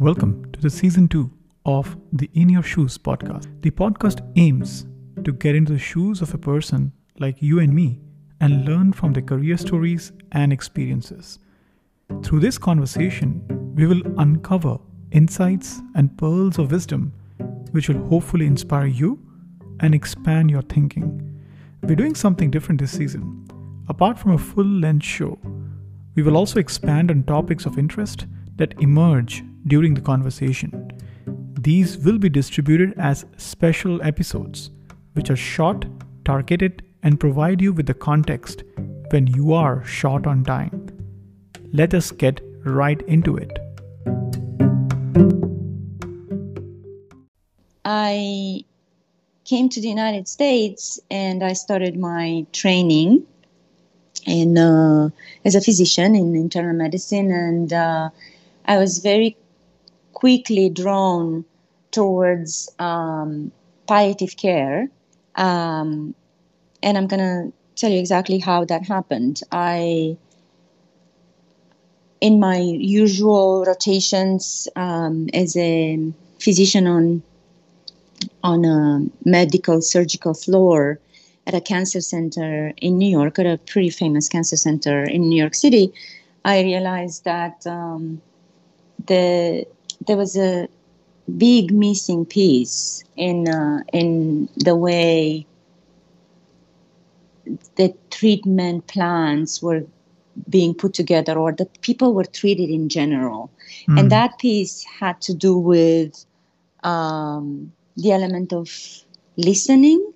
Welcome to the season two of the In Your Shoes podcast. The podcast aims to get into the shoes of a person like you and me and learn from their career stories and experiences. Through this conversation, we will uncover insights and pearls of wisdom which will hopefully inspire you and expand your thinking. We're doing something different this season. Apart from a full length show, we will also expand on topics of interest that emerge during the conversation. These will be distributed as special episodes, which are short, targeted, and provide you with the context when you are short on time. Let us get right into it. I came to the United States and I started my training in uh, as a physician in internal medicine, and uh, I was very quickly drawn towards um, palliative care. Um, and I'm gonna tell you exactly how that happened. I in my usual rotations um, as a physician on on a medical surgical floor at a cancer center in New York, at a pretty famous cancer center in New York City, I realized that um, the there was a big missing piece in uh, in the way the treatment plans were being put together or the people were treated in general mm. and that piece had to do with um, the element of listening,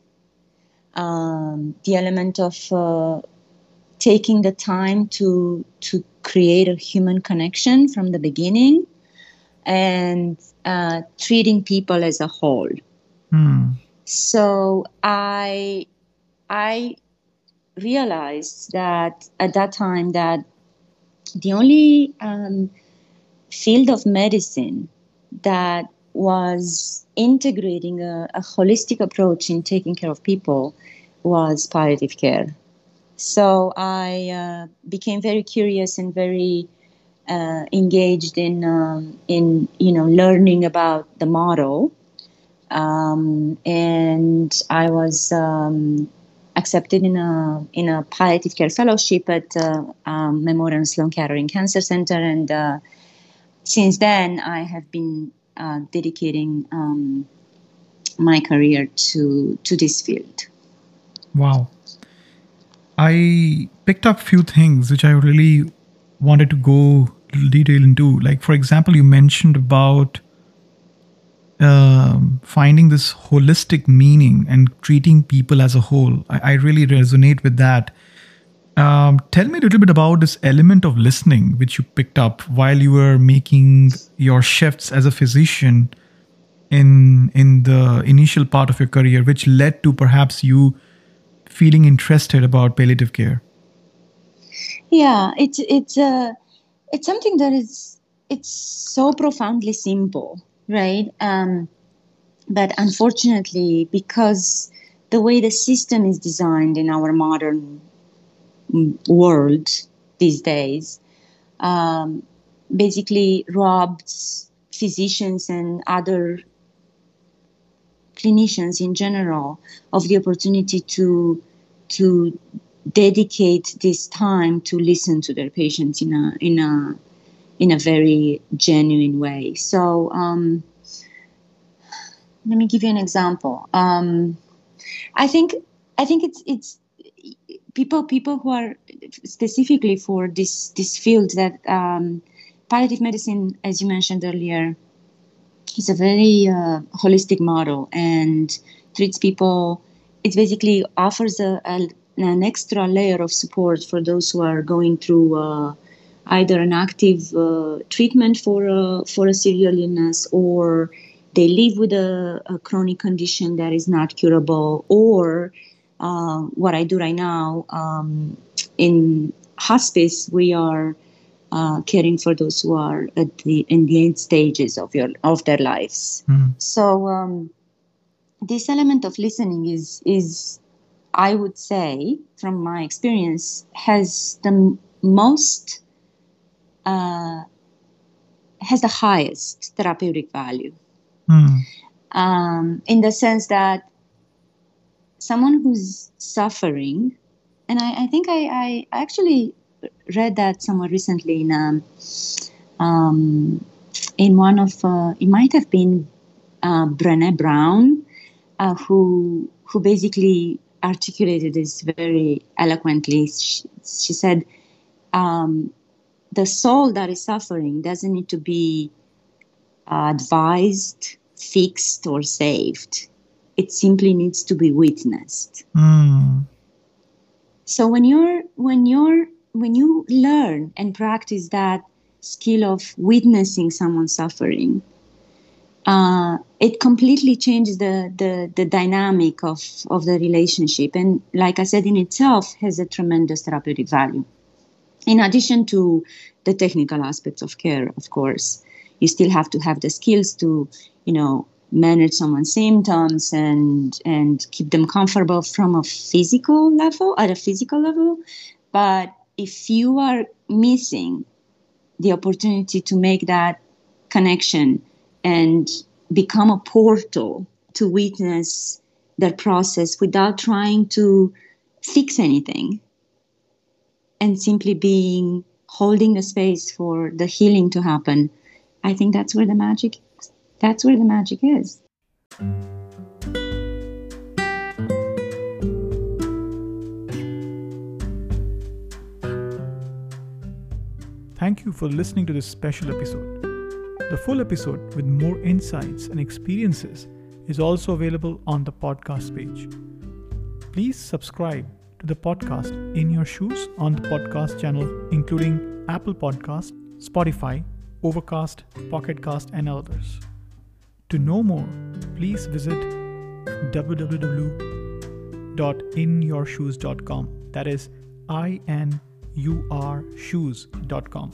um, the element of uh, taking the time to to create a human connection from the beginning, and uh, treating people as a whole. Hmm. So I I realized that at that time that the only um, field of medicine that was integrating a, a, holistic approach in taking care of people was palliative care. So I uh, became very curious and very uh, engaged in um, in you know learning about the model, um, and I was um, accepted in a in a palliative care fellowship at uh, um, Memorial Sloan Kettering Cancer Center, and uh, since then I have been uh, dedicating um, my career to to this field. Wow. I picked up few things which I really wanted to go detail into. Like, for example, you mentioned about um, finding this holistic meaning and treating people as a whole. I, I really resonate with that. Um, tell me a little bit about this element of listening, which you picked up while you were making your shifts as a physician in in the initial part of your career, which led to perhaps you feeling interested about palliative care. Yeah, it's it's uh, it's something that is it's so profoundly simple, right? Um, but unfortunately, because the way the system is designed in our modern world these days um, basically robs physicians and other clinicians in general of the opportunity to to dedicate this time to listen to their patients in a in a in a very genuine way. So um, let me give you an example. Um, I think I think it's it's people people who are specifically for this this field that um, palliative medicine, as you mentioned earlier, is a very uh, holistic model and treats people. It basically offers a, a, an extra layer of support for those who are going through uh, either an active uh, treatment for a, for a serial illness or they live with a, a chronic condition that is not curable or uh, what I do right now um, in hospice, we are uh, caring for those who are at the in the end stages of your of their lives. Mm. So um, this element of listening is is I would say from my experience has the most uh, has the highest therapeutic value. Mm. Um, in the sense that someone who's suffering, and I, I think I, I actually read that somewhere recently in a, um, in one of uh, it might have been uh, Brené Brown, uh, who who basically articulated this very eloquently. She, she said, um, "The soul that is suffering doesn't need to be advised, fixed, or saved. It simply needs to be witnessed." Mm. So when you're when you're when you learn and practice that skill of witnessing someone suffering, uh, it completely changes the, the, the dynamic of, of the relationship. And like I said, in itself has a tremendous therapeutic value. In addition to the technical aspects of care, of course, you still have to have the skills to, you know, manage someone's symptoms and and keep them comfortable from a physical level at a physical level. But if you are missing the opportunity to make that connection and become a portal to witness that process without trying to fix anything and simply being holding the space for the healing to happen i think that's where the magic that's where the magic is Thank you for listening to this special episode. The full episode with more insights and experiences is also available on the podcast page. Please subscribe to the podcast In Your Shoes on the podcast channel, including Apple Podcast, Spotify, Overcast, Pocketcast, and others. To know more, please visit www.inyourshoes.com. That is I N U R shoes.com.